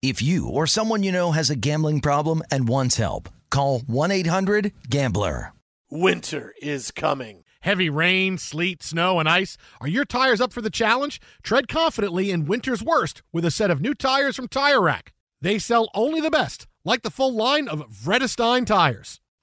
If you or someone you know has a gambling problem and wants help, call 1-800-GAMBLER. Winter is coming. Heavy rain, sleet, snow, and ice. Are your tires up for the challenge? Tread confidently in winter's worst with a set of new tires from Tire Rack. They sell only the best, like the full line of Vredestein tires.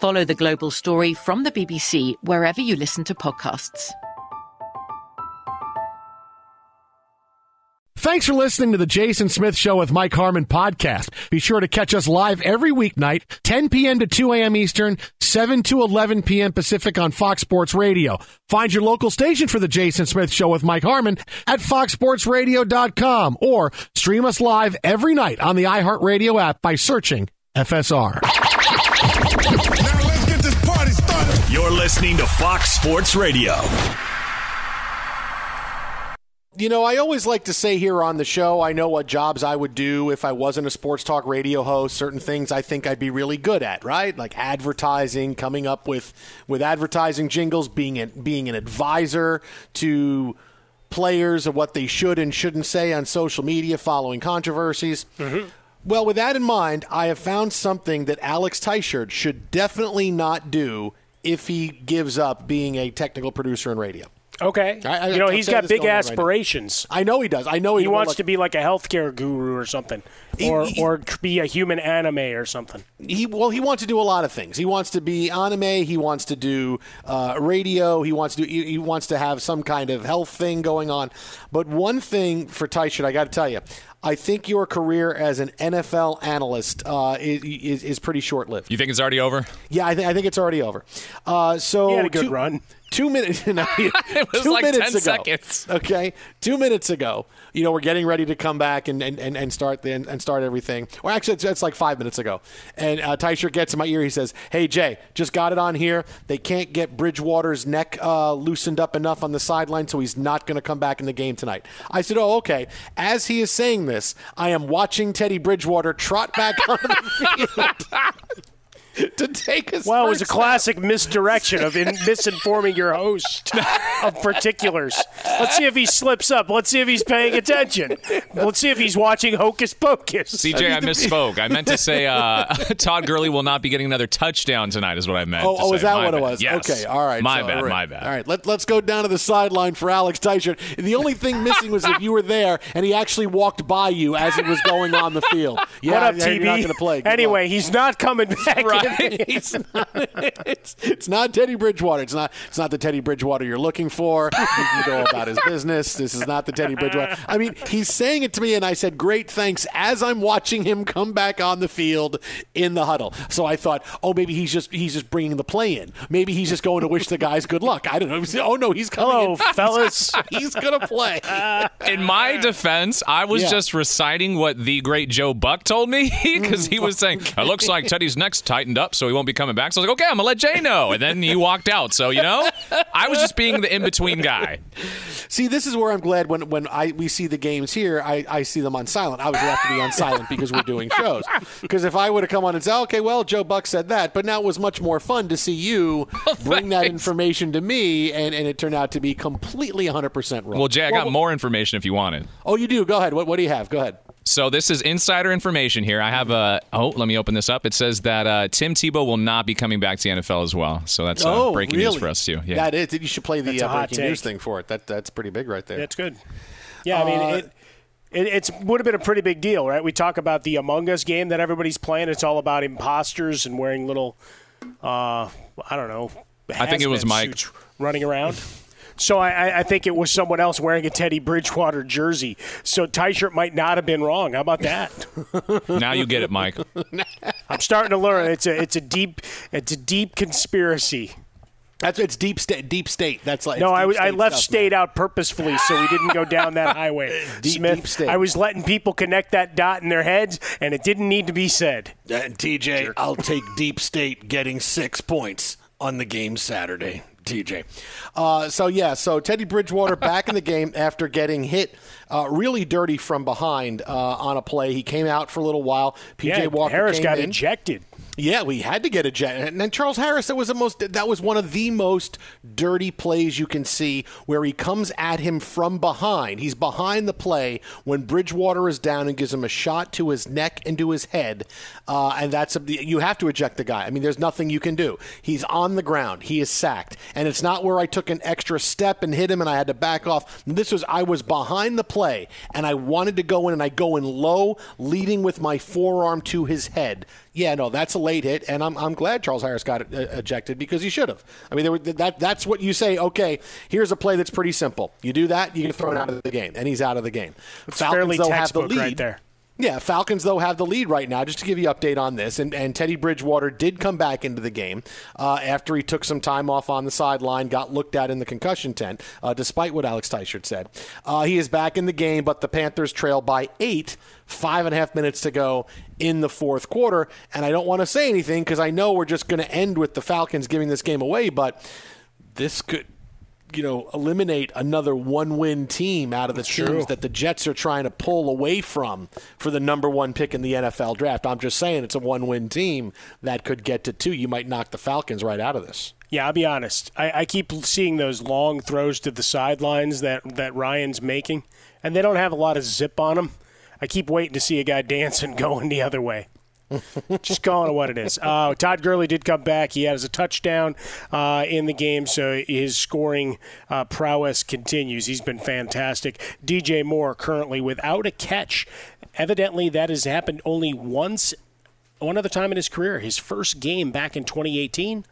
Follow the global story from the BBC wherever you listen to podcasts. Thanks for listening to the Jason Smith Show with Mike Harmon podcast. Be sure to catch us live every weeknight, 10 p.m. to 2 a.m. Eastern, 7 to 11 p.m. Pacific on Fox Sports Radio. Find your local station for the Jason Smith Show with Mike Harmon at foxsportsradio.com or stream us live every night on the iHeartRadio app by searching FSR. Listening to Fox Sports Radio. You know, I always like to say here on the show, I know what jobs I would do if I wasn't a sports talk radio host. Certain things I think I'd be really good at, right? Like advertising, coming up with with advertising jingles, being an, being an advisor to players of what they should and shouldn't say on social media, following controversies. Mm-hmm. Well, with that in mind, I have found something that Alex Teichert should definitely not do if he gives up being a technical producer in radio. Okay. I- I- you know, I'm he's got big on right aspirations. I know he does. I know he, He wants to be like a healthcare guru or something, He- or he- or be a human anime or something. he well he wants to do a lot of things he wants to be anime he wants to do uh, radio he wants to do, he, wants to have some kind of health thing going on but one thing for Teichert I got to tell you I think your career as an NFL analyst uh, is, is is pretty short lived You think it's already over? yeah I, th- I think it's already over. Uh, so He had a good two, run. two minutes no, It was two like minutes 10 ago seconds. okay? Two minutes ago you know we're getting ready to come back and and, and, and start the, and start everything. Or actually it's, it's like five minutes ago. And uh, Teichert gets in my ear. He says hey Jay just got it on here. They can't get Bridgewater's neck uh, loosened up enough on the sideline so he's not going to come back in the game tonight. I said oh okay. As he is saying this. I am watching Teddy Bridgewater trot back onto the field to take his Well, it was a first classic misdirection of in, misinforming your host of particulars. Let's see if he slips up. Let's see if he's paying attention. Let's see if he's watching Hocus Pocus. CJ, I misspoke. I meant to say uh, Todd Gurley will not be getting another touchdown tonight. Is what I meant. Oh, to oh say. is that My what it was? Yes. Okay, all right. My so, bad. all right. My bad. All right, let, let's go down to the sideline for Alex Teichert. The only thing missing was if you were there and he actually walked by you as it was going on the field. Yeah, what up, yeah, TB? You're not going to play. Good anyway, luck. he's not coming back Right. He's not- it's, it's not Teddy Bridgewater. It's not. It's not the Teddy Bridgewater you're looking for. He can go about his business. This is not the Teddy Bridgewater. I mean, he's saying it to me, and I said, "Great, thanks." As I'm watching him come back on the field in the huddle, so I thought, "Oh, maybe he's just he's just bringing the play in. Maybe he's just going to wish the guys good luck." I don't know. Oh no, he's coming. Hello, in. fellas. he's gonna play. In my defense, I was Yeah. just reciting what the great Joe Buck told me because he was mm. saying, it looks like Teddy's neck's tightened up, so he won't be coming back. So I was like, okay, I'm going to let Jay know. And then he walked out. So, you know, I was just being the in between guy. See, this is where I'm glad when when I we see the games here, I, I see them on silent. I was have to be on silent because we're doing shows. Because if I would have come on and said, okay, well, Joe Buck said that, but now it was much more fun to see you bring that information to me, and, and it turned out to be completely 100% wrong. Well, Jay, I got more information if you want it. Oh, you do? Go ahead. What, what do you have? Go ahead. So this is insider information here. I have a oh, let me open this up. It says that uh, Tim Tebow will not be coming back to the NFL as well. So that's uh, oh, breaking really? news for us too. Yeah. That is. You should play the uh, breaking news thing for it. That That's pretty big right there. That's good. Yeah, I mean, Uh, it, it it's would have been a pretty big deal, right? We talk about the Among Us game that everybody's playing. It's all about imposters and wearing little, uh, I don't know. I think it was Mike. running around. So I, I- I think it was someone else wearing a Teddy Bridgewater jersey. So T-shirt might not have been wrong. How about that? now you get it, Mike. I'm starting to learn. It's a it's a deep it's a deep conspiracy. That's it's deep state. Deep state. That's like No, I, deep I left stuff, state out purposefully so we didn't go down that highway. Deep- Smith, deep state. I was letting people connect that dot in their heads, and it didn't need to be said. Uh, and TJ, I'll take Deep State getting six points on the game Saturday. TJ. Uh, so yeah, so Teddy Bridgewater back in the game after getting hit uh, really dirty from behind uh, on a play. He came out for a little while. PJ yeah, Walker Harris got in. ejected. Yeah, we had to get a jet. And then Charles Harris, that was the most that was one of the most dirty plays you can see where he comes at him from behind. He's behind the play when Bridgewater is down and gives him a shot to his neck and to his head. Uh, and that's a, you have to eject the guy. I mean, there's nothing you can do. He's on the ground. He is sacked. And it's not where I took an extra step and hit him and I had to back off. This was I was behind the play and I wanted to go in and I go in low, leading with my forearm to his head. Yeah, no, that's a late hit, and I'm, I'm glad Charles Harris got uh, ejected because he should have. I mean, there were, that that's what you say. Okay, here's a play that's pretty simple. You do that, you get thrown out of the game, and he's out of the game. It's fairly though, have the lead. right there. Yeah, Falcons though have the lead right now. Just to give you update on this, and, and Teddy Bridgewater did come back into the game uh, after he took some time off on the sideline, got looked at in the concussion tent, uh, despite what Alex Teichert said. Uh, he is back in the game, but the Panthers trail by eight, five and a half minutes to go in the fourth quarter. And I don't want to say anything because I know we're just going to end with the Falcons giving this game away, but this could you know, eliminate another one-win team out of the teams that the Jets are trying to pull away from for the number one pick in the NFL draft. I'm just saying it's a one-win team that could get to two. You might knock the Falcons right out of this. Yeah, I'll be honest. I, I keep seeing those long throws to the sidelines that that Ryan's making, and they don't have a lot of zip on them. I keep waiting to see a guy dancing going the other way. Just calling it what it is. Uh, Todd Gurley did come back. He has a touchdown uh, in the game, so his scoring uh, prowess continues. He's been fantastic. DJ Moore currently without a catch. Evidently, that has happened only once, one other time in his career. His first game back in 2018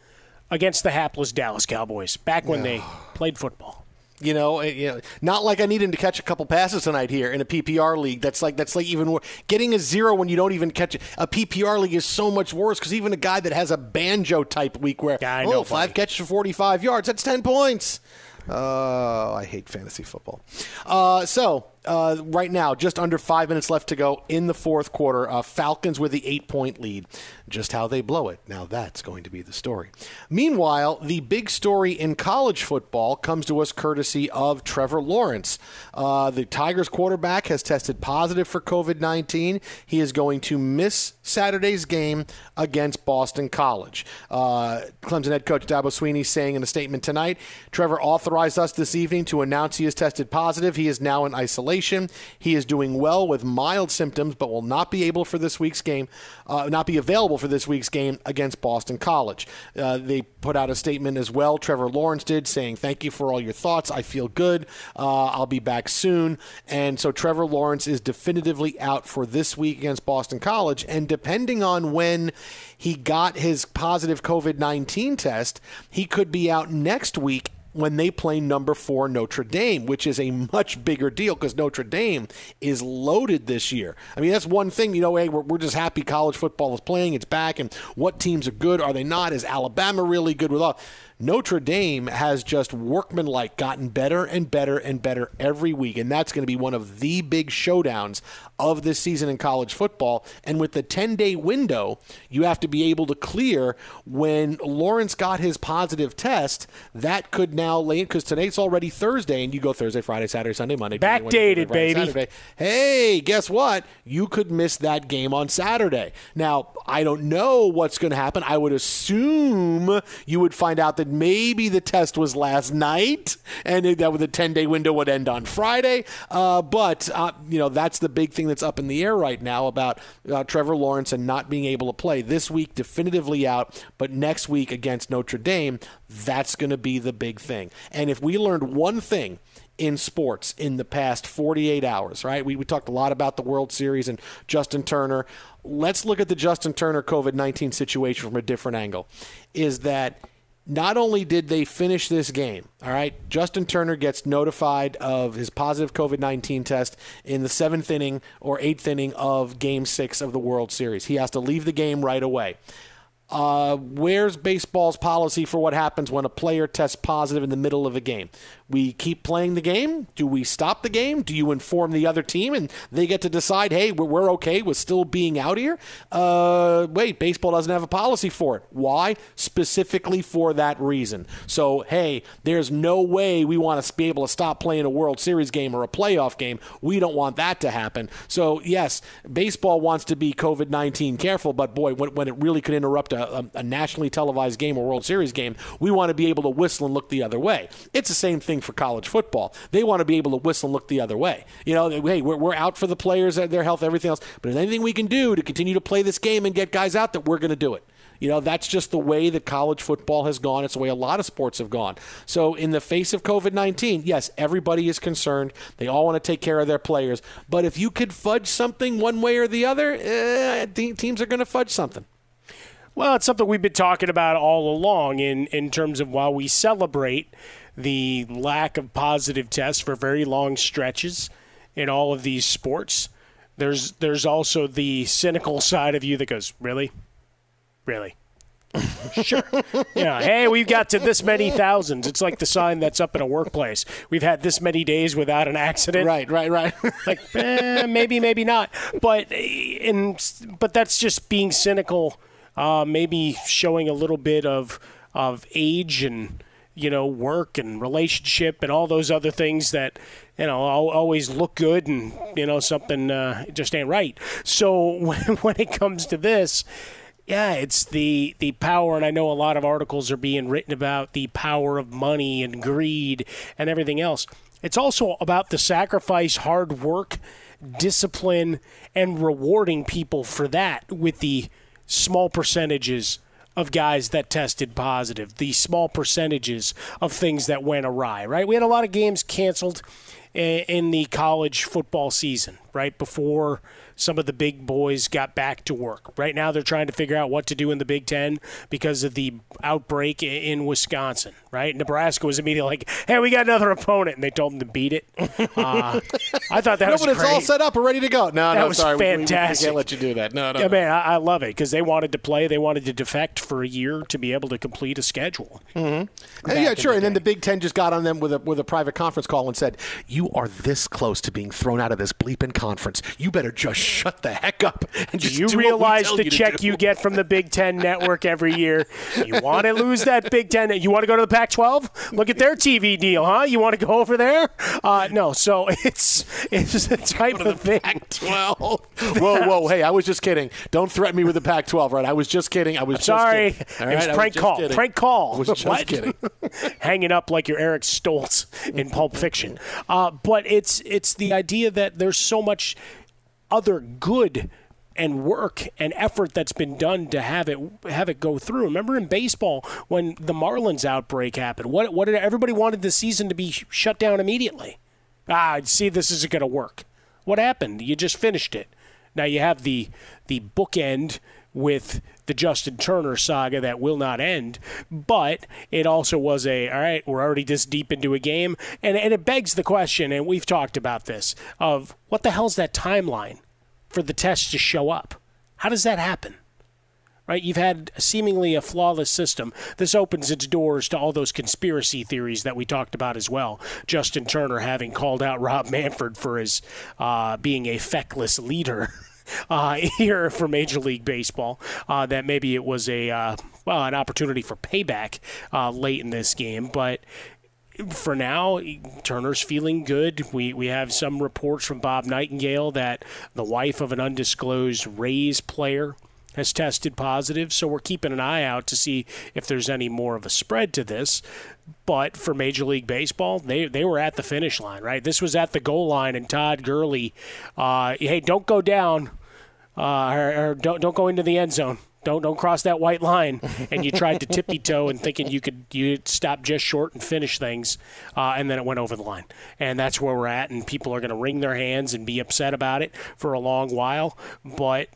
against the hapless Dallas Cowboys, back when they played football. You know, it- you know, not like I need him to catch a couple passes tonight here in a PPR league. That's like that's like even more. Getting a zero when you don't even catch it. A PPR league is so much worse because even a guy that has a banjo type week where I oh know, five catches for forty five yards, that's ten points. Oh, I hate fantasy football. Uh, so uh, right now, just under five minutes left to go in the fourth quarter. Uh, Falcons with the eight point lead. Just how they blow it. Now that's going to be the story. Meanwhile, the big story in college football comes to us courtesy of Trevor Lawrence. Uh, the Tigers quarterback has tested positive for COVID 19. He is going to miss Saturday's game against Boston College. Uh, Clemson head coach Dabo Swinney saying in a statement tonight Trevor authorized us this evening to announce he has tested positive. He is now in isolation. Isolation. He is doing well with mild symptoms, but will not be able for this week's game, uh, not be available for this week's game against Boston College. Uh, they put out a statement as well. Trevor Lawrence did, saying, "Thank you for all your thoughts. I feel good. Uh, I'll be back soon." And so Trevor Lawrence is definitively out for this week against Boston College. And depending on when he got his positive COVID 19 test, he could be out next week when they play number four Notre Dame, which is a much bigger deal because Notre Dame is loaded this year. I mean, that's one thing, you know, hey, we're, we're just happy college football is playing, it's back, and what teams are good, are they not? Is Alabama really good with all? Notre Dame has just workmanlike gotten better and better and better every week, and that's going to be one of the big showdowns of this season in college football. And with the 10 day window, you have to be able to clear when Lawrence got his positive test. That could now lay because today's already Thursday, and you go Thursday, Friday, Saturday, Sunday, Monday, Wednesday, Backdated, Friday, baby. Saturday. Hey, guess what? You could miss that game on Saturday. Now, I don't know what's going to happen. I would assume you would find out that maybe the test was last night and that with the 10 day window would end on Friday. Uh, but, uh, you know, that's the big thing that's up in the air right now about uh, Trevor Lawrence and not being able to play. This week, definitively out, but next week against Notre Dame, that's going to be the big thing. And if we learned one thing, in sports in the past 48 hours, right? We, we talked a lot about the World Series and Justin Turner. Let's look at the Justin Turner COVID 19 situation from a different angle. Is that not only did they finish this game, all right, Justin Turner gets notified of his positive COVID 19 test in the seventh inning or eighth inning of game six of the World Series. He has to leave the game right away. Uh, where's baseball's policy for what happens when a player tests positive in the middle of a game? We keep playing the game? Do we stop the game? Do you inform the other team and they get to decide, hey, we're, we're okay with still being out here? Uh, wait, baseball doesn't have a policy for it. Why? Specifically for that reason. So, hey, there's no way we want to be able to stop playing a World Series game or a playoff game. We don't want that to happen. So, yes, baseball wants to be COVID 19 careful, but boy, when, when it really could interrupt a, a, a nationally televised game or World Series game, we want to be able to whistle and look the other way. It's the same thing for college football. They want to be able to whistle and look the other way. You know, hey, we're, we're out for the players, their health, everything else, but if anything we can do to continue to play this game and get guys out, that we're going to do it. You know, that's just the way that college football has gone. It's the way a lot of sports have gone. So, in the face of COVID 19, yes, everybody is concerned. They all want to take care of their players. But if you could fudge something one way or the other, eh, teams are going to fudge something. Well, it's something we've been talking about all along in, in terms of while we celebrate the lack of positive tests for very long stretches in all of these sports, there's there's also the cynical side of you that goes, Really? Really? sure. Yeah. Hey, we've got to this many thousands. It's like the sign that's up in a workplace. We've had this many days without an accident. Right, right, right. like eh, maybe, maybe not. But in but that's just being cynical. Uh, maybe showing a little bit of of age and you know work and relationship and all those other things that you know always look good and you know something uh, just ain't right. So when, when it comes to this yeah, it's the the power, and I know a lot of articles are being written about the power of money and greed and everything else. It's also about the sacrifice, hard work, discipline, and rewarding people for that with the small percentages of guys that tested positive, the small percentages of things that went awry, right? We had a lot of games canceled in the college football season, right? Before some of the big boys got back to work. Right now, they're trying to figure out what to do in the Big Ten because of the outbreak in Wisconsin. Right, Nebraska was immediately like, "Hey, we got another opponent," and they told them to beat it. Uh, I thought that no, was but it's great. all set up and ready to go. No, that no, was sorry, we- we- fantastic. We, can't let you do that. No, no. Yeah, no. man, I, I love it because they wanted to play. They wanted to defect for a year to be able to complete a schedule. Back yeah, sure. the And then the Big Ten just got on them with a with a private conference call and said, "You are this close to being thrown out of this bleeping conference. You better just shut the heck up and Do just you do what we realize the you check you get from the Big Ten network every year? You want to lose that Big Ten? You want to go to the Pac-12? Look at their TV deal, huh? You want to go over there? Uh, no. So it's it's the type of thing. Pac-12. whoa, whoa, hey, I was just kidding. Don't threaten me with the Pac-12, right? I was just kidding. I was just Sorry, kidding. It was? I prank just call. kidding. Prank call. I was just What? kidding. Hanging up like you're Eric Stoltz in Pulp Fiction. Uh, but it's it's the idea that there's so much other good and work and effort that's been done to have it have it go through. Remember in baseball when the Marlins outbreak happened, what what did everybody wanted the season to be shut down immediately? Ah, see, this isn't going to work. What happened? You just finished it. Now you have the the bookend with the Justin Turner saga that will not end, but it also was a all right, we're already this deep into a game and and it begs the question and we've talked about this of what the hell's that timeline for the test to show up? How does that happen? Right? You've had seemingly a flawless system. This opens its doors to all those conspiracy theories that we talked about as well. Justin Turner having called out Rob Manfred for his uh, being a feckless leader. uh, here for Major League Baseball. Uh, that maybe it was a uh, well an opportunity for payback uh, late in this game, but. For now, Turner's feeling good. We we have some reports from Bob Nightingale that the wife of an undisclosed Rays player has tested positive, so we're keeping an eye out to see if there's any more of a spread to this. But for Major League Baseball, they they were at the finish line, right? This was at the goal line, and Todd Gurley, uh, hey, don't go down, uh, or, or don't don't go into the end zone don't don't cross that white line. And you tried to tippy toe and thinking you could you stop just short and finish things, uh, and then it went over the line. And that's where we're at. And people are going to wring their hands and be upset about it for a long while. But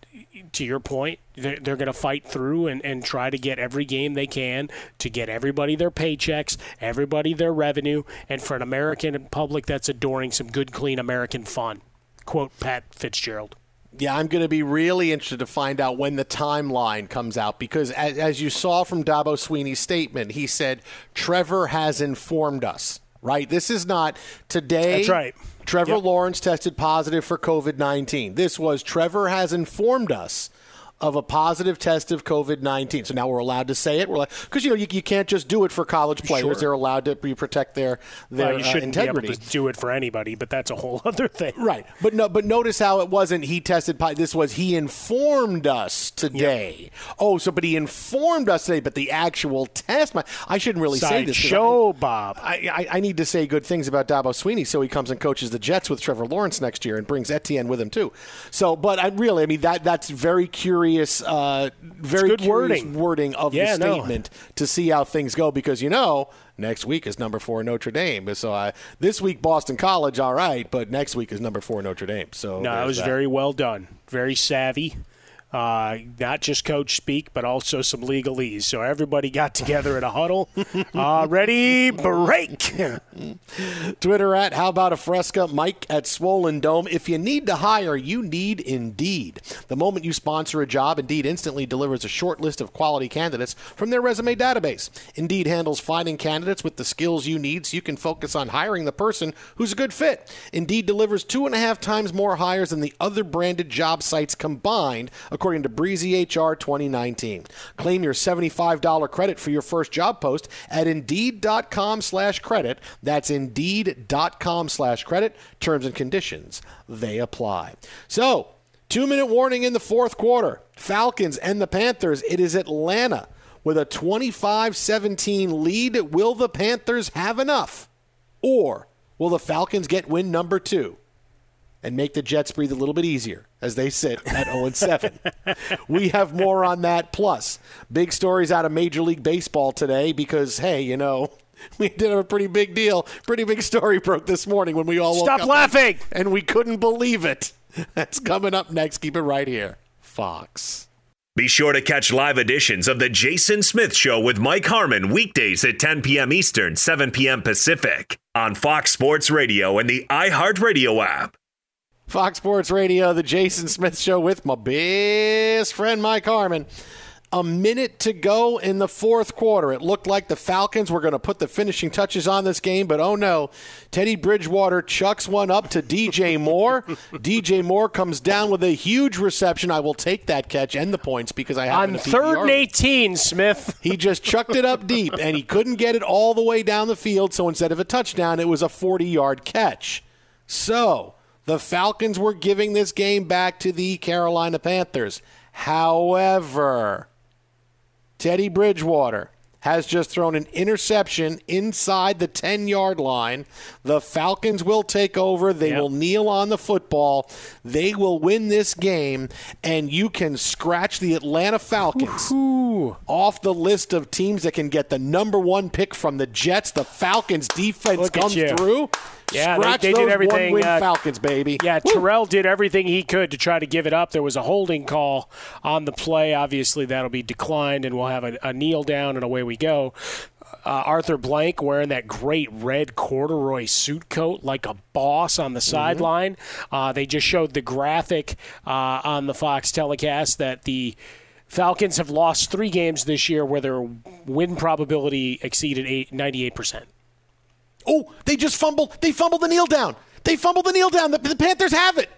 to your point, they're, they're going to fight through and, and try to get every game they can to get everybody their paychecks, everybody their revenue, and for an American public that's adoring some good, clean American fun. Quote Pat Fitzgerald. Yeah, I'm going to be really interested to find out when the timeline comes out because, as, as, you saw from Dabo Swinney's statement, he said Trevor has informed us. Right, this is not today. That's right. Trevor yep. Lawrence tested positive for COVID 19. This was Trevor has informed us of a positive test of COVID 19. So now we're allowed to say it. We're like, because, you know, you, you can't just do it for college players. Sure. They're allowed to protect their, their well, you shouldn't uh, integrity. Be able to do it for anybody, but that's a whole other thing. Right. But no, but notice how it wasn't he tested. This was he informed us today. Yep. Oh, so, but he informed us today, but the actual test, my, I shouldn't really Side say this. Show, I, Bob. I, I, I need to say good things about Dabo Swinney, so he comes and coaches the Jets with Trevor Lawrence next year and brings Etienne with him, too. So, but I really, I mean, that that's very curious. Uh, very good wording. wording of yeah, the statement no. to see how things go because you know next week is number four Notre Dame. So I, this week Boston College, all right, but next week is number four Notre Dame. So no, it was that. very well done, very savvy. Uh, not just coach speak, but also some legalese. So everybody got together in a huddle. uh, ready, break. Twitter at How About a Fresca, Mike at Swollen Dome. If you need to hire, you need Indeed. The moment you sponsor a job, Indeed instantly delivers a short list of quality candidates from their resume database. Indeed handles finding candidates with the skills you need so you can focus on hiring the person who's a good fit. Indeed delivers two and a half times more hires than the other branded job sites combined, according to Breezy HR 2019. Claim your $75 credit for your first job post at Indeed.com slash credit. That's Indeed.com slash credit. Terms and conditions, they apply. So, two minute warning in the fourth quarter. Falcons and the Panthers. It is Atlanta with a 25 17 lead. Will the Panthers have enough? Or will the Falcons get win number two? and make the Jets breathe a little bit easier as they sit at 0 7. we have more on that. Plus, big stories out of Major League Baseball today because, hey, you know, we did a pretty big deal. Pretty big story broke this morning when we all Stop laughing! And we couldn't believe it. That's coming up next. Keep it right here. Fox. Be sure to catch live editions of The Jason Smith Show with Mike Harmon weekdays at 10 p.m. Eastern, 7 p.m. Pacific on Fox Sports Radio and the iHeartRadio app. Fox Sports Radio, the Jason Smith Show with my best friend Mike Harmon. A minute to go in the fourth quarter. It looked like the Falcons were going to put the finishing touches on this game, but oh no. Teddy Bridgewater chucks one up to DJ Moore. DJ Moore comes down with a huge reception. I will take that catch and the points because I have on third and 18, Smith. He just chucked it up deep, and he couldn't get it all the way down the field, so instead of a touchdown, it was a 40 yard catch. So. The Falcons were giving this game back to the Carolina Panthers. However, Teddy Bridgewater has just thrown an interception inside the 10 yard line. The Falcons will take over. They Yep. will kneel on the football. They will win this game, and you can scratch the Atlanta Falcons off the list of teams that can get the number one pick from the Jets. The Falcons defense Look comes through. Yeah, they- Scratch they did those everything, one-win uh, Falcons, baby. Yeah, Woo. Terrell did everything he could to try to give it up. There was a holding call on the play. Obviously, that'll be declined, and we'll have a, a kneel down, and away we go. Uh, Arthur Blank wearing that great red corduroy suit coat like a boss on the sideline. Uh, they just showed the graphic uh, on the Fox telecast that the Falcons have lost three games this year where their win probability exceeded eight, 98%. Oh, they just fumbled. They fumbled the kneel down. They fumbled the kneel down. The, the Panthers have it.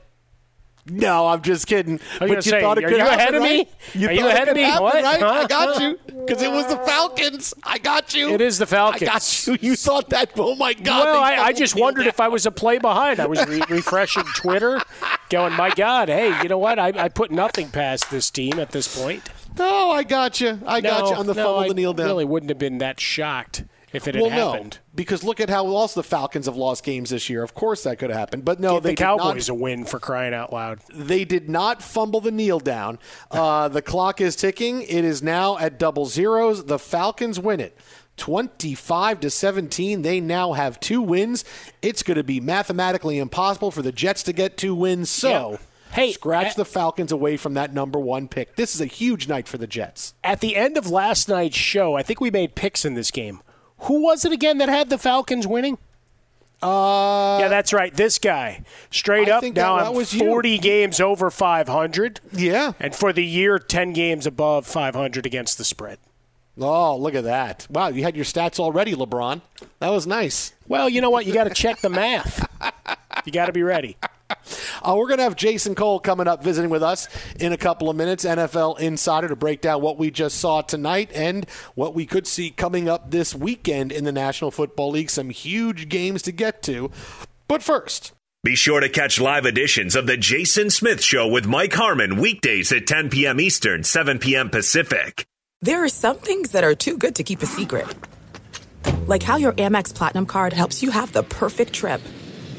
No, I'm just kidding. But you say, thought it are could you happen, ahead of me? right? You Are you ahead of me? happen, What? Right? I got you because it was the Falcons. I got you. It is the Falcons. I got you. You thought that. Oh my God. well, I, I just wondered if I was a play behind. I was re- refreshing Twitter, going, "My God, hey, you know what? I, I put nothing past this team at this point." No, I got you. I got no, you on the no, fumble I the kneel down. Really wouldn't have been that shocked if it had well, happened. no, because look at how else the Falcons have lost games this year. Of course, that could have happened, but no, Give they the did not- Cowboys a win for crying out loud. They did not fumble the kneel down. Uh, the clock is ticking. It is now at double zeros. The Falcons win it. 25 to 17. They now have two wins. It's going to be mathematically impossible for the Jets to get two wins. So, Yep. Hey, scratch at- the Falcons away from that number one pick. This is a huge night for the Jets. At the end of last night's show, I think we made picks in this game. Who was it again that had the Falcons winning? Uh, yeah, that's right. This guy. Straight I up, now that- that I'm was you. 40 games over 500. yeah. And for the year, 10 games above 500 against the spread. Oh, look at that. Wow, you had your stats already, LeBron. That was nice. Well, you know what? You got to check the math. You got to be ready. Uh, we're going to have Jason Cole coming up visiting with us in a couple of minutes, NFL Insider, to break down what we just saw tonight and what we could see coming up this weekend in the National Football League. Some huge games to get to. But first, Be sure to catch live editions of The Jason Smith Show with Mike Harmon weekdays at 10 p.m. Eastern, 7 p.m. Pacific. There are some things that are too good to keep a secret. Like how your Amex Platinum card helps you have the perfect trip.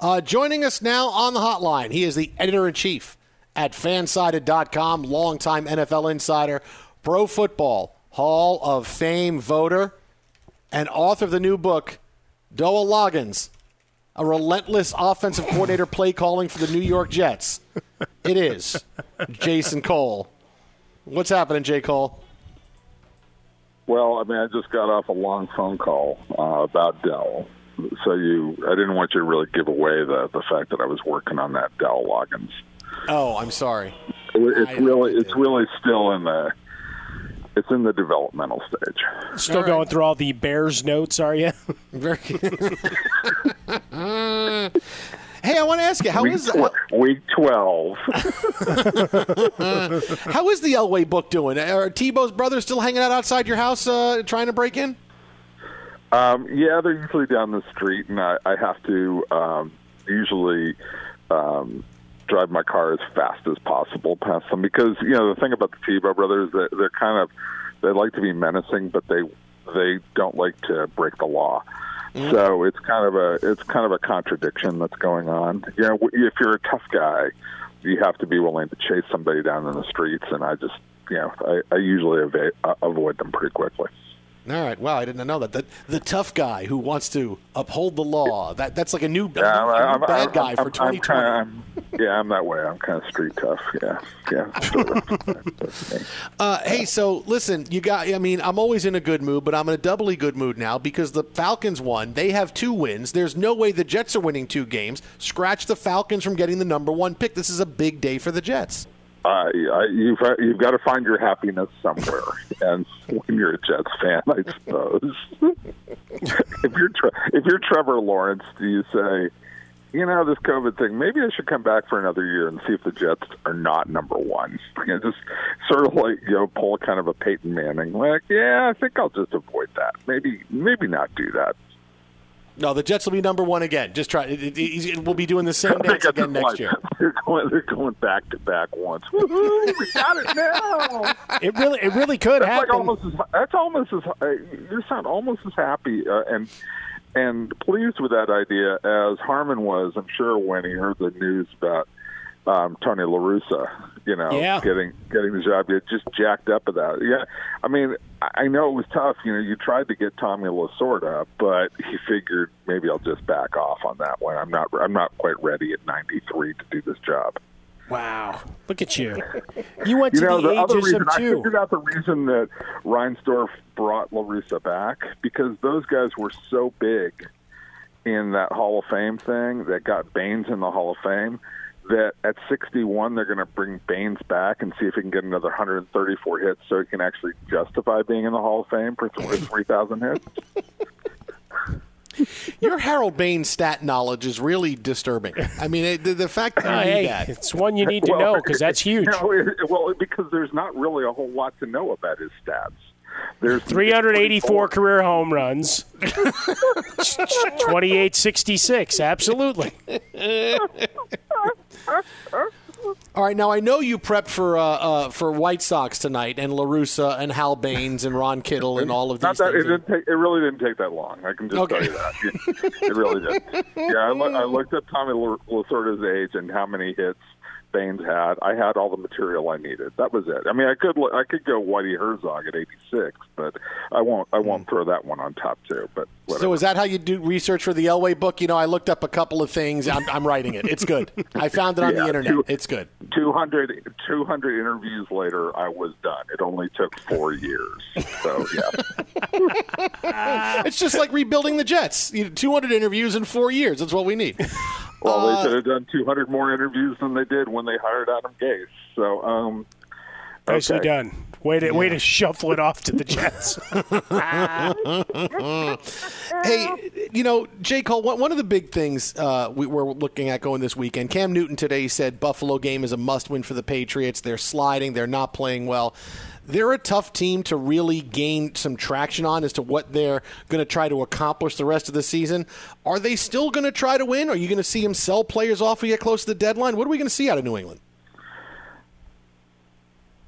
Uh, joining us now on the hotline, he is the editor in chief at fansided.com, longtime NFL insider, pro football Hall of Fame voter, and author of the new book, Dowell Loggains, a relentless offensive coordinator play calling for the New York Jets. It is Jason Cole. What's happening, J. Cole? Well, I mean, I just got off a long phone call uh, about Dell. So you, I didn't want you to really give away the the fact that I was working on that Dell Loggains. Oh, I'm sorry. It's really, it's really still in the, it's in the developmental stage. Still going through all the Bears notes, are you? Very. hey, I want to ask you, how week, is tw- week twelve? how is the Elway book doing? Are Tebow's brothers still hanging out outside your house, uh, trying to break in? Um, yeah, they're usually down the street, and I, I have to um, usually um, drive my car as fast as possible past them because you know the thing about the Tebow brothers, they're, they're kind of they like to be menacing, but they they don't like to break the law. So it's kind of a it's kind of a contradiction that's going on. You know, if you're a tough guy, you have to be willing to chase somebody down in the streets, and I just you know I, I usually ava- uh, avoid them pretty quickly. All right. Wow, I didn't know that. The, the tough guy who wants to uphold the law. That that's like a new, Yeah, a new I'm, bad I'm, guy I'm, for I'm 2020. kinda- yeah, I'm that way. I'm kind of street tough. Yeah, yeah. Sort of. That's me. Uh, hey, so listen, you got. I mean, I'm always in a good mood, but I'm in a doubly good mood now because the Falcons won. They have two wins. There's no way the Jets are winning two games. Scratch the Falcons from getting the number one pick. This is a big day for the Jets. Uh, I, you've you've got to find your happiness somewhere, and when you're a Jets fan, I suppose. if you're if you're Trevor Lawrence, do you say, you know, this COVID thing, maybe I should come back for another year and see if the Jets are not number one? You know, just sort of like you know, pull kind of a Peyton Manning, like, yeah, I think I'll just avoid that. Maybe maybe not do that. No, the Jets will be number one again. Just try. It, it, it- we'll be doing the same dance again next year. They're going, they're going back to back once. Woohoo, we got it now. It really, it really could that's happen. Like almost as, that's almost as uh, you sound almost as happy uh, and and pleased with that idea as Harmon was. I'm sure when he heard the news about um, Tony La Russa, you know, Yeah. getting getting the job, you just jacked up about it. Yeah, I mean, I I know it was tough. You know, you tried to get Tommy Lasorda, but he figured maybe I'll just back off on that one. I'm not I'm not quite ready at 93 to do this job. Wow, look at you! You went You to know, the, the, ages reason of I two. figured out the reason that Reinsdorf brought La Russa back because those guys were so big in that Hall of Fame thing that got Baines in the Hall of Fame that at 61 they're going to bring Baines back and see if he can get another 134 hits so he can actually justify being in the Hall of Fame for 3,000 hits. Your Harold Baines stat knowledge is really disturbing. I mean, it, the, the fact that you Oh, hey, that. it's one you need to Well, know because that's huge. You know, it- well, because there's not really a whole lot to know about his stats. There's 384 career home runs, 2866. Absolutely. All right, now I know you prepped for uh, uh, for White Sox tonight, and La Russa, and Hal Baines, and Ron Kittle, and all of Not these that it didn't take. It really didn't take that long. I can just Okay. tell you that. Yeah, it really did. Yeah, I, loo- I looked up Tommy Lasorda's age and how many hits Baines had. I had all the material I needed. That was it. I mean, I could I could go Whitey Herzog at 86, but I won't I won't throw that one on top too. But whatever. So is that how you do research for the Elway book? You know, I looked up a couple of things. I'm, I'm writing it. It's good. I found it on Yeah, the internet. two- it's good. 200, 200 interviews later, I was done. It only took four years. So yeah. it's just like rebuilding the Jets. You know, 200 interviews in four years. That's what we need. Well, Uh, they should have done 200 more interviews than they did when they hired Adam Gase. So, um, Nicely okay. done. Way to way to shuffle it off to the Jets. hey, you know, J. Cole, one one of the big things uh, we, we're looking at going this weekend, Cam Newton today said Buffalo game is a must win for the Patriots. They're sliding, they're not playing well. They're a tough team to really gain some traction on as to what they're going to try to accomplish the rest of the season. Are they still going to try to win? Are you going to see them sell players off as we get close to the deadline? What are we going to see out of New England?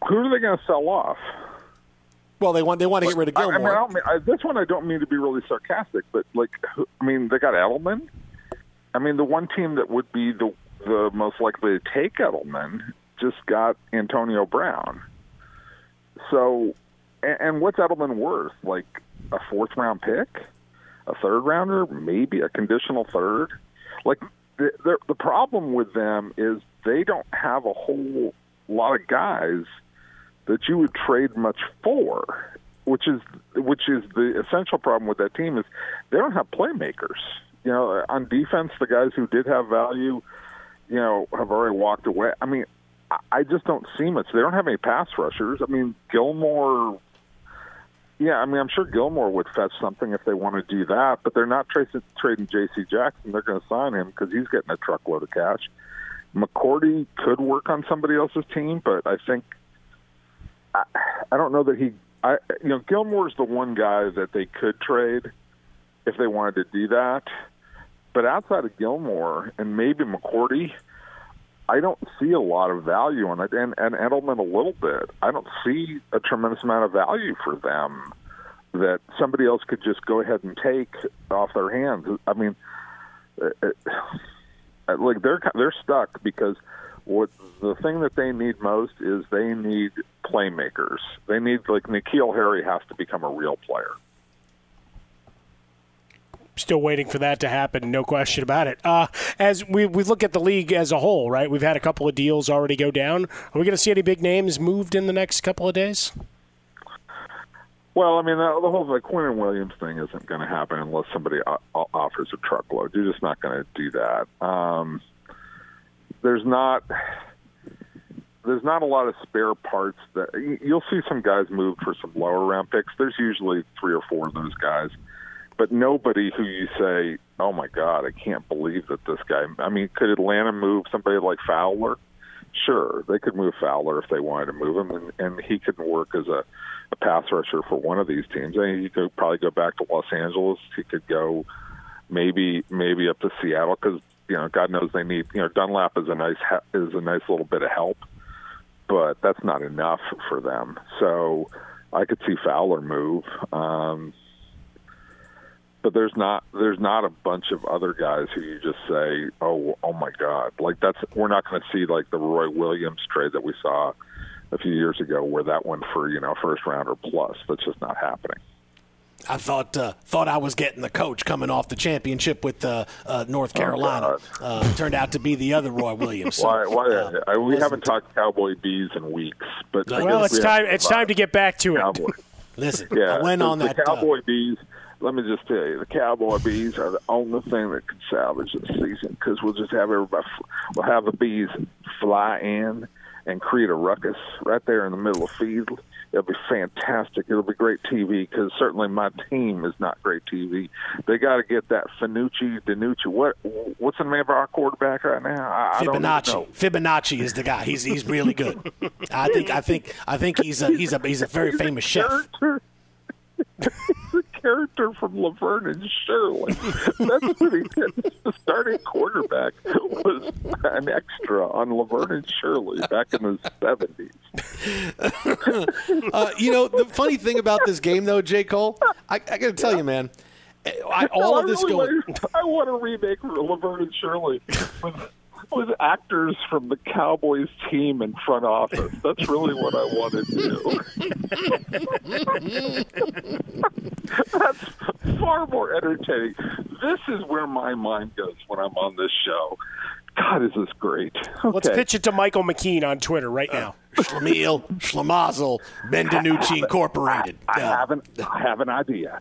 Who are they going to sell off? Well, they want they want to get rid of I- I mean, I Gilmore. don't mean, I, this one I don't mean to be really sarcastic, but like, I mean, they got Edelman. I mean, the one team that would be the the most likely to take Edelman just got Antonio Brown. So, and, and what's Edelman worth? Like a fourth round pick, a third rounder, maybe a conditional third. Like the the, the problem with them is they don't have a whole lot of guys that you would trade much for, which is which is the essential problem with that team is they don't have playmakers. You know, on defense, the guys who did have value, you know, have already walked away. I mean, I- just don't see much. They don't have any pass rushers. I mean, Gilmore. Yeah, I mean, I'm sure Gilmore would fetch something if they want to do that, but they're not tracing, trading J.C. Jackson. They're going to sign him because he's getting a truckload of cash. McCourty could work on somebody else's team, but I think I, I don't know that he. I you know Gilmore's the one guy that they could trade if they wanted to do that. But outside of Gilmore and maybe McCourty, I don't see a lot of value in it, and and Edelman a little bit. I don't see a tremendous amount of value for them that somebody else could just go ahead and take off their hands. I mean, it, it, like they're they're stuck because what the thing that they need most is they need playmakers. They need like N'Keal Harry has to become a real player. Still waiting for that to happen, no question about it. Uh, as we, we look at the league as a whole, right? We've had a couple of deals already go down. Are we going to see any big names moved in the next couple of days? Well, I mean, the, whole like Quinn and Williams thing isn't going to happen unless somebody offers a truckload. You're just not going to do that. Um, there's not there's not a lot of spare parts that you'll see some guys moved for some lower round picks. There's usually three or four of those guys, but nobody who you say, "Oh my God, I can't believe that this guy." I mean, could Atlanta move somebody like Fowler? Sure, they could move Fowler if they wanted to move him, and, and he could work as a, a pass rusher for one of these teams. I he could probably go back to Los Angeles. He could go maybe maybe up to Seattle because you know God knows they need you know Dunlap is a nice is a nice little bit of help, but that's not enough for them. So I could see Fowler move. Um, but there's not there's not a bunch of other guys who you just say, oh oh my god, like that's we're not going to see like the Roy Williams trade that we saw a few years ago where that went for you know first rounder plus. That's just not happening. I thought uh, thought I was getting the coach coming off the championship with uh, uh, North Carolina. uh, turned out to be the other Roy Williams. So, why? Why? uh, I, we haven't talked Cowboy bees in weeks, but Well, it's we time. to It's time to get back to it. Listen, Yeah, I went the, on the that. uh, Cowboy bees. Let me just tell you, the Cowboy bees are the only thing that could salvage this season because we'll just have everybody. We'll have the bees fly in and create a ruckus right there in the middle of field. It'll be fantastic. It'll be great TV because certainly my team is not great TV. They got to get that Finucci, Danucci. What? What's the name of our quarterback right now? I, I don't know. Fibonacci. Fibonacci is the guy. He's he's really good. I think I think I think he's a he's a he's a very famous chef. He's a character from Laverne and Shirley. That's what he did. The starting quarterback was an extra on Laverne and Shirley back in the seventies. Uh, you know the funny thing about this game though, J Cole, I, I got to tell you, man. I, all No, of this really going. like- I want to remake Laverne and Shirley with with actors from the Cowboys team in front office. That's really what I want to do. That's far more entertaining. This is where my mind goes when I'm on this show. God, is this great? Okay. Let's pitch it to Michael McKean on Twitter right uh, now. Schlemiel, Schlemazel, Bendanucci Incorporated. I, uh, I have an I have an idea.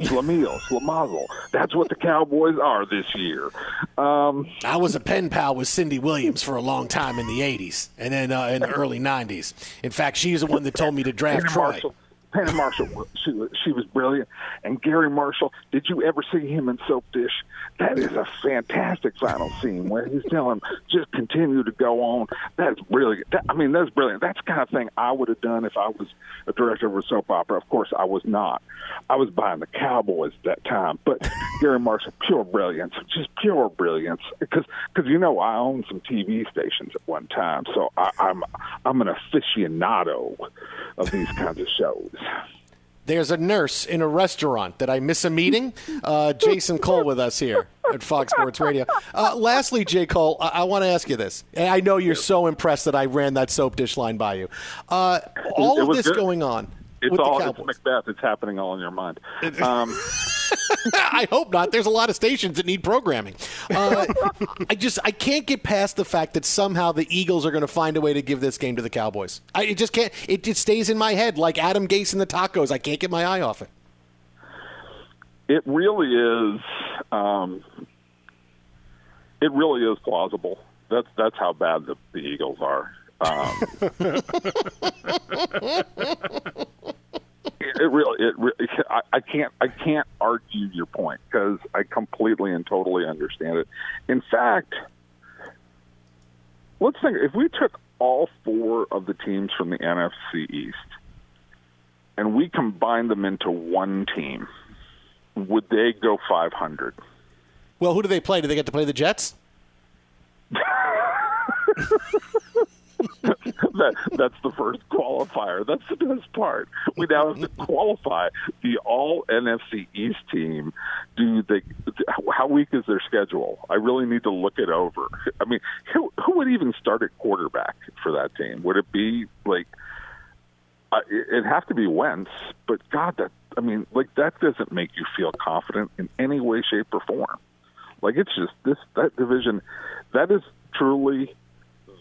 Schlemiel, Schlemazel. That's what the Cowboys are this year. Um, I was a pen pal with Cindy Williams for a long time in the 80s and then uh, in the early 90s. In fact, she's the one that told me to draft Troy. Marshall. Penny Marshall, she, was- she was brilliant. And Garry Marshall, did you ever see him in Soapdish? That is a fantastic final scene where he's telling him, just continue to go on. That's brilliant. That, I mean, that's brilliant. That's the kind of thing I would have done if I was a director of a soap opera. Of course, I was not. I was buying the Cowboys at that time. But Garry Marshall, pure brilliance, just pure brilliance. Because, cause, you know, I owned some TV stations at one time, so I, I'm I'm an aficionado of these kinds of shows. There's a nurse in a restaurant. Did I miss a meeting? Uh, Jason Cole with us here at Fox Sports Radio. Uh, lastly, J. Cole, I, I want to ask you this. And I know you're so impressed that I ran that soap dish line by you. Uh, all of this good. going on It's all it's Macbeth. It's happening all in your mind. Um, I hope not. There's a lot of stations that need programming. Uh, I just I can't get past the fact that somehow the Eagles are going to find a way to give this game to the Cowboys. I it just can't. It just stays in my head like Adam Gase and the tacos. I can't get my eye off it. it really is. Um, it really is plausible. That's that's how bad the, the Eagles are. Um, it, it really, it, re- I, I can't, I can't argue your point because I completely and totally understand it. In fact, let's think if we took all four of the teams from the NFC East and we combined them into one team, would they go 500? Well, who do they play? Do they get to play the Jets? that, that's the first qualifier. That's the best part. We now have to qualify the all NFC East team. Do they? How weak is their schedule? I really need to look it over. I mean, who, who would even start at quarterback for that team? Would it be like? Uh, it- it'd have to be Wentz, but God, that I mean, like that doesn't make you feel confident in any way, shape, or form. Like it's just this that division, that is truly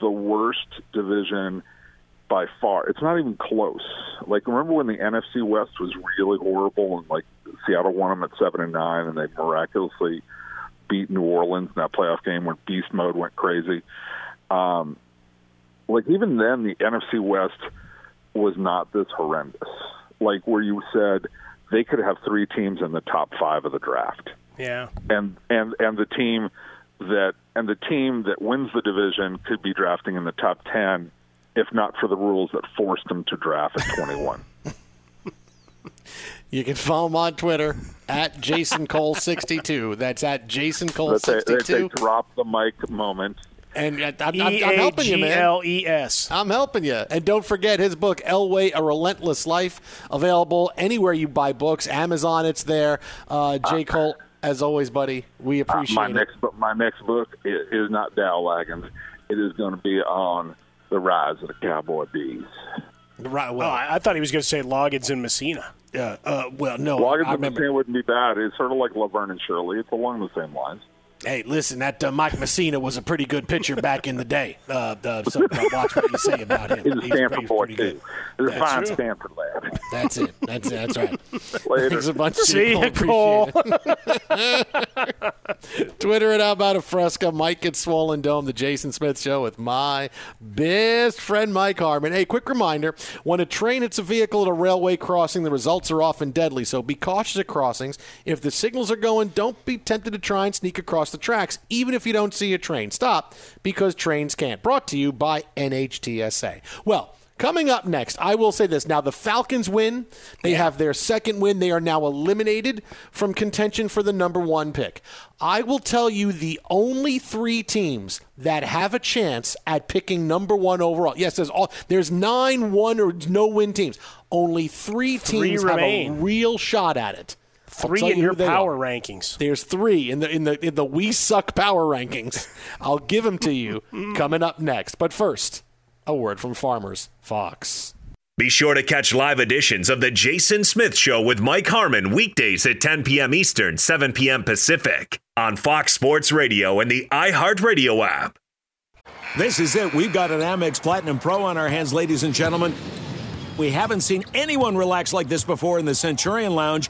the worst division by far. It's not even close. Like remember when the NFC West was really horrible and like Seattle won them at seven and nine, and they miraculously beat New Orleans in that playoff game when beast mode went crazy. Um, like even then, the NFC West was not this horrendous. Like where you said they could have three teams in the top five of the draft Yeah. and and and the team that and the team that wins the division could be drafting in the top 10 if not for the rules that forced them to draft at 21 You can follow him on Twitter at Jason Cole 62. That's at Jason Cole that's a, that's a 62. drop the mic moment And uh, I'm, I'm, I'm helping you, man. E-A-G-L-E-S. I'm helping you. And don't forget his book, Elway, A Relentless Life, available anywhere you buy books. Amazon, it's there. Uh, J. Cole, as always, buddy, we Uh, appreciate my it. next book my next book is not Dowell Loggains it is going to be on the rise of the cowboy bees Right, Oh, well, I, I thought he was going to say Loggins and Messina. uh, uh, well, no, Loggins I and remember. Messina wouldn't be bad it's sort of like Laverne and Shirley it's along the same lines Hey, listen, that uh, Mike Mussina was a pretty good pitcher back in the day. Uh, uh, so uh, watch what you say about him. he's a Stanford pretty, boy pretty too good. he's a That's fine true. Stanford lad That's it. That's it. That's right. Later. Thanks a bunch. See J. ya, Cole. Appreciate it. Twitter at About a Fresca. Mike gets Swollen Dome, the Jason Smith Show with my best friend Mike Harmon. Hey, quick reminder: when a train hits a vehicle at a railway crossing, the results are often deadly. So be cautious at crossings. If the signals are going, don't be tempted to try and sneak across the tracks, even if you don't see a train. Stop because trains can't. Brought to you by NHTSA. Well. Coming up next, I will say this. Now, the Falcons win. They have their second win. They are now eliminated from contention for the number one pick. I will tell you the only three teams that have a chance at picking number one overall. Yes, there's all there's nine one or no win teams. Only three Three teams have a real shot at it. I'll Three in you your power are. rankings. There's three in the in the in the we suck power rankings. I'll give them to you coming up next. But first, a word from Farmers Fox. Be sure to catch live editions of The Jason Smith Show with Mike Harmon weekdays at 10 p.m. Eastern, 7 p.m. Pacific on Fox Sports Radio and the iHeartRadio app. This is it. We've got an Amex Platinum Pro on our hands, ladies and gentlemen. We haven't seen anyone relax like this before in the Centurion Lounge.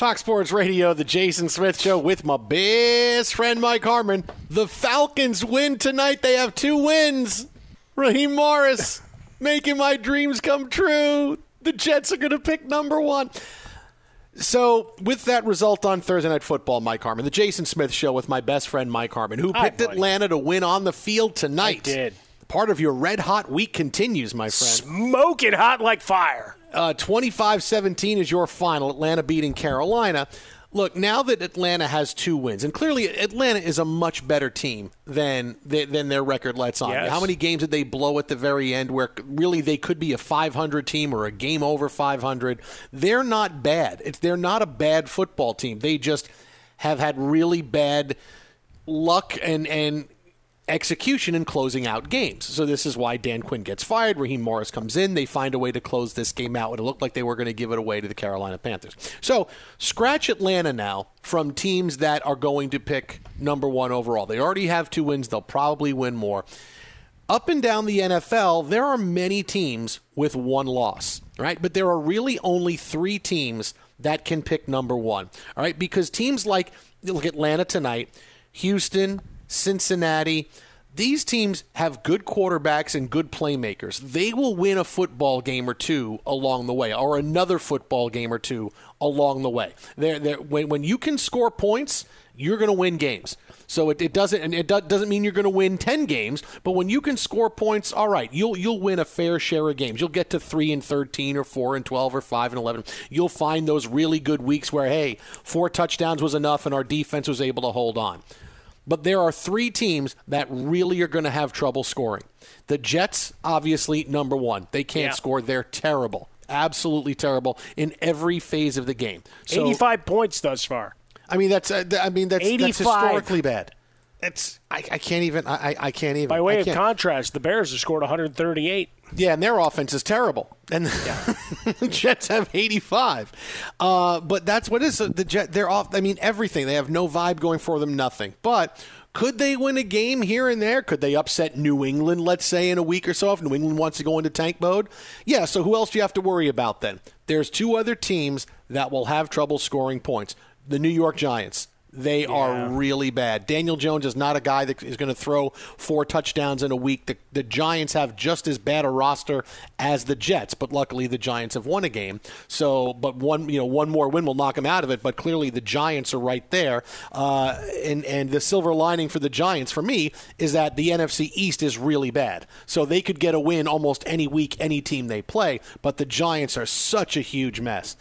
Fox Sports Radio, the Jason Smith Show with my best friend Mike Harmon. The Falcons win tonight. They have two wins. Raheem Morris making my dreams come true. The Jets are going to pick number one. So, with that result on Thursday Night Football, Mike Harmon, the Jason Smith Show with my best friend Mike Harmon, who Hi, picked buddy. Atlanta to win on the field tonight. I did. Part of your red hot week continues, my friend. Smoking hot like fire. Uh, 25-17 is your final. Atlanta beating Carolina. Look, now that Atlanta has two wins, and clearly Atlanta is a much better team than than their record lets on. Yes. How many games did they blow at the very end where really they could be a 500 team or a game over 500? They're not bad. It's they're not a bad football team. They just have had really bad luck and and execution in closing out games. So this is why Dan Quinn gets fired. Raheem Morris comes in. They find a way to close this game out. It looked like they were going to give it away to the Carolina Panthers. So scratch Atlanta now from teams that are going to pick number one overall. They already have two wins. They'll probably win more. up and down the NFL, there are many teams with one loss, right? But there are really only three teams that can pick number one, all right? Because teams like, look, Atlanta tonight, Houston, Cincinnati, these teams have good quarterbacks and good playmakers. They will win a football game or two along the way, or another football game or two along the way. They're, they're, when, when you can score points, you're going to win games. So it, it doesn't and it do, doesn't mean you're going to win 10 games, but when you can score points, all right, you'll you'll win a fair share of games. You'll get to 3 and 13 or 4 and 12 or 5 and 11. You'll find those really good weeks where hey, four touchdowns was enough and our defense was able to hold on. But there are three teams that really are going to have trouble scoring. The Jets, obviously, number one. They can't Yeah. score. They're terrible. Absolutely terrible in every phase of the game. So, 85 points thus far. I mean, that's uh, I mean that's, that's historically bad. It's I, I can't even I, I- can't even. By way of contrast, the Bears have scored 138. yeah, and their offense is terrible, and the Jets have 85. Uh, but that's what is the Jet. They're off. I mean, everything. They have no vibe going for them. Nothing. But could they win a game here and there? Could they upset New England? Let's say in a week or so, if New England wants to go into tank mode. Yeah. So who else do you have to worry about then? There's two other teams that will have trouble scoring points. The New York Giants. They are really bad. Daniel Jones is not a guy that is going to throw four touchdowns in a week. The, the Giants have just as bad a roster as the Jets, but luckily the Giants have won a game. So, but one you know one more win will knock them out of it. But clearly the Giants are right there. Uh, and and the silver lining for the Giants for me is that the NFC East is really bad. So they could get a win almost any week, any team they play. But the Giants are such a huge mess.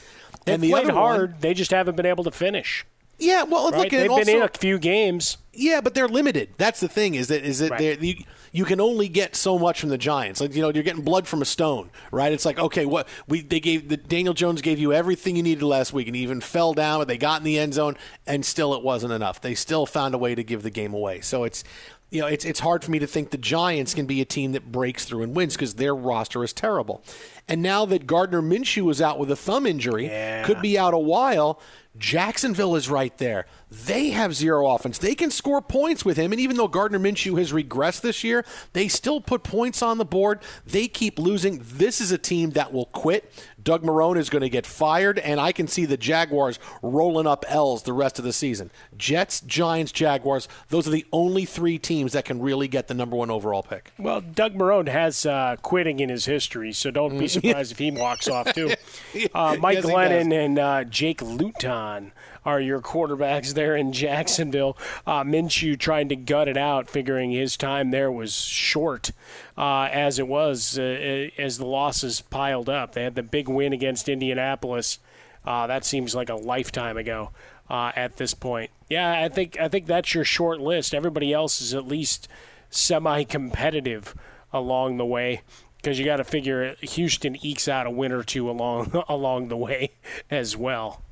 They've and the played other hard. one, they just haven't been able to finish. Yeah. Well, Right? look, They've also, been in a few games. yeah, but they're limited. That's the thing. Is that is that Right. you, you can only get so much from the Giants. Like you know, you're getting blood from a stone, right? It's like okay, what we they gave the Daniel Jones gave you everything you needed last week, and he even fell down, but they got in the end zone, and still it wasn't enough. They still found a way to give the game away. So it's. You know, it's it's hard for me to think the Giants can be a team that breaks through and wins because their roster is terrible. And now that Gardner Minshew is out with a thumb injury, could be out a while. Jacksonville is right there. They have zero offense. They can score points with him, and even though Gardner Minshew has regressed this year, they still put points on the board. They keep losing. This is a team that will quit. Doug Marrone is going to get fired, and I can see the Jaguars rolling up L's the rest of the season. Jets, Giants, Jaguars, those are the only three teams that can really get the number one overall pick. Well, Doug Marrone has uh, quitting in his history, so don't be surprised if he walks off too. Uh, Mike Yes, Glennon and uh, Jake Luton are your quarterbacks there in Jacksonville. Uh, Minshew trying to gut it out, figuring his time there was short, uh, as it was uh, as the losses piled up. They had the big win against Indianapolis. Uh, that seems like a lifetime ago uh, at this point. Yeah, I think I think that's your short list. Everybody else is at least semi-competitive along the way because you got to figure Houston ekes out a win or two along along the way as well.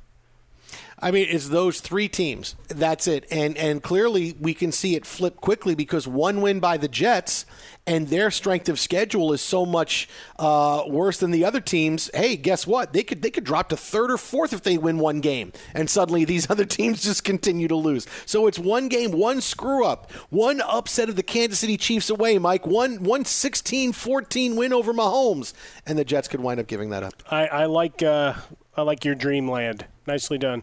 I mean, it's those three teams. That's it. And and clearly we can see it flip quickly because one win by the Jets and their strength of schedule is so much uh, worse than the other teams. Hey, guess what? They could they could drop to third or fourth if they win one game, and suddenly these other teams just continue to lose. So it's one game, one screw up, one upset of the Kansas City Chiefs away, Mike. One one 16-14 win over Mahomes, and the Jets could wind up giving that up. I, I like uh, I like your dreamland. Nicely done.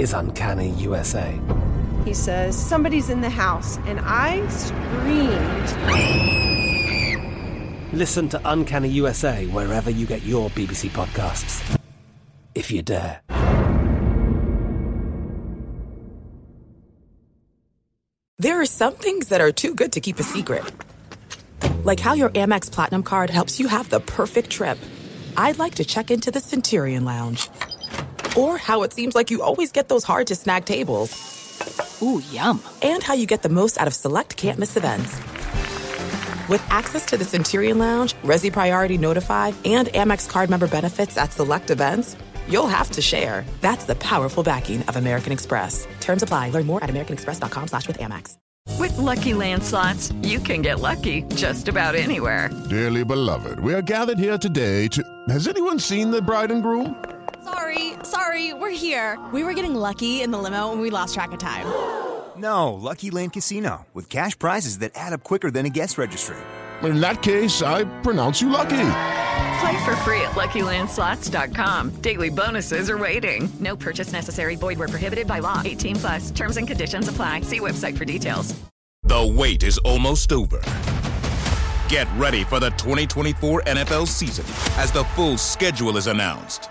is Uncanny USA. He says, Somebody's in the house, and I screamed. Listen to Uncanny USA wherever you get your BBC podcasts, if you dare. There are some things that are too good to keep a secret. Like how your Amex Platinum card helps you have the perfect trip. I'd like to check into the Centurion Lounge. Or how it seems like you always get those hard to snag tables. Ooh, yum. And how you get the most out of select can't miss events. With access to the Centurion Lounge, Resy Priority Notified, and Amex card member benefits at select events, you'll have to share. That's the powerful backing of American Express. Terms apply. Learn more at americanexpress.com slash with Amex. With Lucky Land slots, you can get lucky just about anywhere. Dearly beloved, we are gathered here today to... Has anyone seen the bride and groom? Sorry, sorry, we're here. We were getting lucky in the limo and we lost track of time. No, Lucky Land Casino, with cash prizes that add up quicker than a guest registry. In that case, I pronounce you lucky. Play for free at LuckyLandSlots.com. Daily bonuses are waiting. No purchase necessary. Void where prohibited by law. 18 plus. Terms and conditions apply. See website for details. The wait is almost over. Get ready for the 2024 NFL season as the full schedule is announced.